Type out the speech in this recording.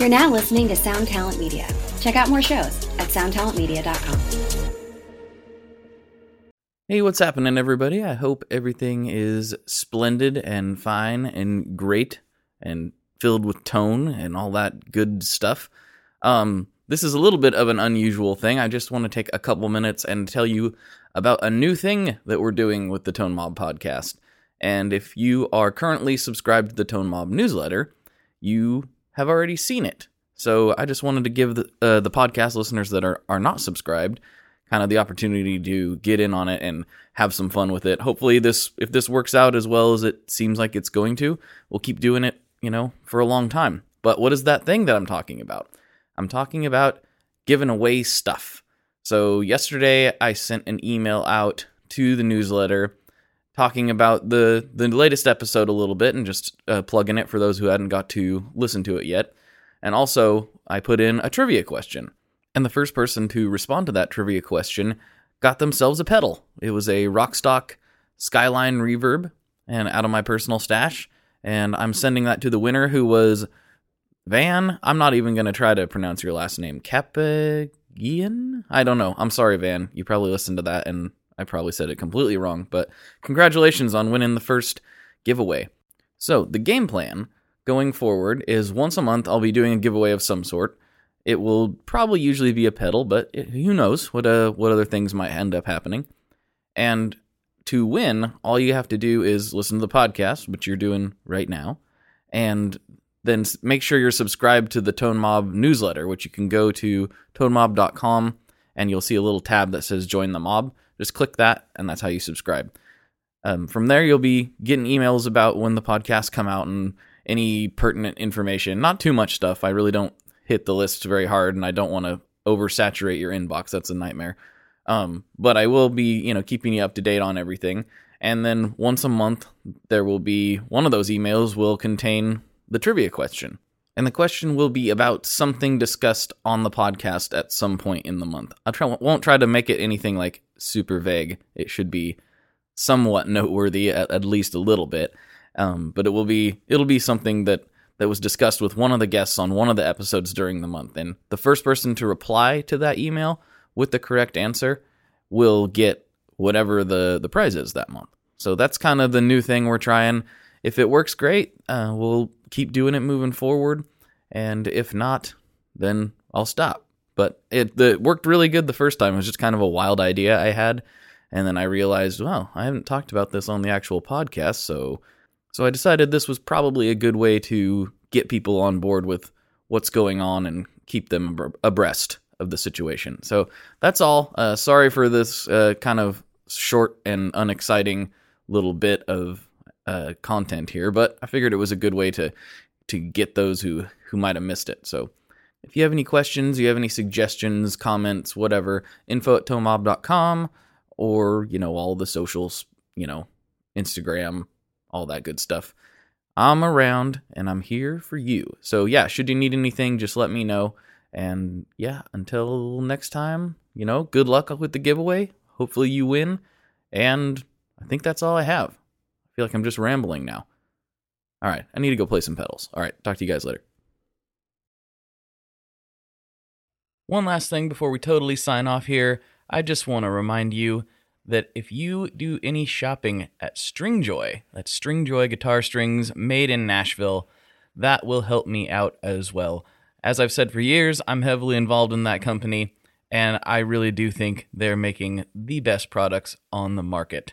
You're now listening to Sound Talent Media. Check out more shows at soundtalentmedia.com. Hey, what's happening, everybody? I hope everything is splendid and fine and great and filled with tone and all that good stuff. Um, this is a little bit of an unusual thing. I just want to take a couple minutes and tell you about a new thing that we're doing with the Tone Mob podcast. And if you are currently subscribed to the Tone Mob newsletter, you have already seen it. So I just wanted to give the, uh, the podcast listeners that are, are not subscribed kind of the opportunity to get in on it and have some fun with it. Hopefully this if this works out as well as it seems like it's going to, we'll keep doing it, you know, for a long time. But what is that thing that I'm talking about? I'm talking about giving away stuff. So yesterday I sent an email out to the newsletter talking about the the latest episode a little bit and just uh, plugging it for those who hadn't got to listen to it yet. And also, I put in a trivia question. And the first person to respond to that trivia question got themselves a pedal. It was a Rockstock Skyline Reverb and out of my personal stash. And I'm sending that to the winner who was Van. I'm not even going to try to pronounce your last name. Capagian? I don't know. I'm sorry, Van. You probably listened to that and I probably said it completely wrong, but congratulations on winning the first giveaway. So, the game plan going forward is once a month I'll be doing a giveaway of some sort. It will probably usually be a pedal, but it, who knows what uh, what other things might end up happening. And to win, all you have to do is listen to the podcast, which you're doing right now, and then make sure you're subscribed to the Tone Mob newsletter, which you can go to tonemob.com and you'll see a little tab that says join the mob. Just click that, and that's how you subscribe. Um, from there, you'll be getting emails about when the podcasts come out and any pertinent information. Not too much stuff. I really don't hit the list very hard, and I don't want to oversaturate your inbox. That's a nightmare. Um, but I will be, you know, keeping you up to date on everything. And then once a month, there will be one of those emails will contain the trivia question. And the question will be about something discussed on the podcast at some point in the month. I try, won't try to make it anything like super vague. It should be somewhat noteworthy, at, at least a little bit. Um, but it will be it'll be something that that was discussed with one of the guests on one of the episodes during the month. And the first person to reply to that email with the correct answer will get whatever the the prize is that month. So that's kind of the new thing we're trying. If it works great, uh, we'll keep doing it moving forward. And if not, then I'll stop. But it, it worked really good the first time. It was just kind of a wild idea I had. And then I realized, well, I haven't talked about this on the actual podcast. So, so I decided this was probably a good way to get people on board with what's going on and keep them abreast of the situation. So that's all. Uh, sorry for this uh, kind of short and unexciting little bit of uh, content here, but I figured it was a good way to to get those who who might have missed it. So if you have any questions, you have any suggestions, comments, whatever, info at tonemob.com or, you know, all the socials, you know, Instagram, all that good stuff. I'm around and I'm here for you. So yeah, should you need anything, just let me know. And yeah, until next time, you know, good luck with the giveaway. Hopefully you win. And I think that's all I have. Feel like I'm just rambling now. All right, I need to go play some pedals. All right, talk to you guys later. One last thing before we totally sign off here, I just want to remind you that if you do any shopping at Stringjoy, that's Stringjoy guitar strings made in Nashville, that will help me out as well. As I've said for years, I'm heavily involved in that company, and I really do think they're making the best products on the market.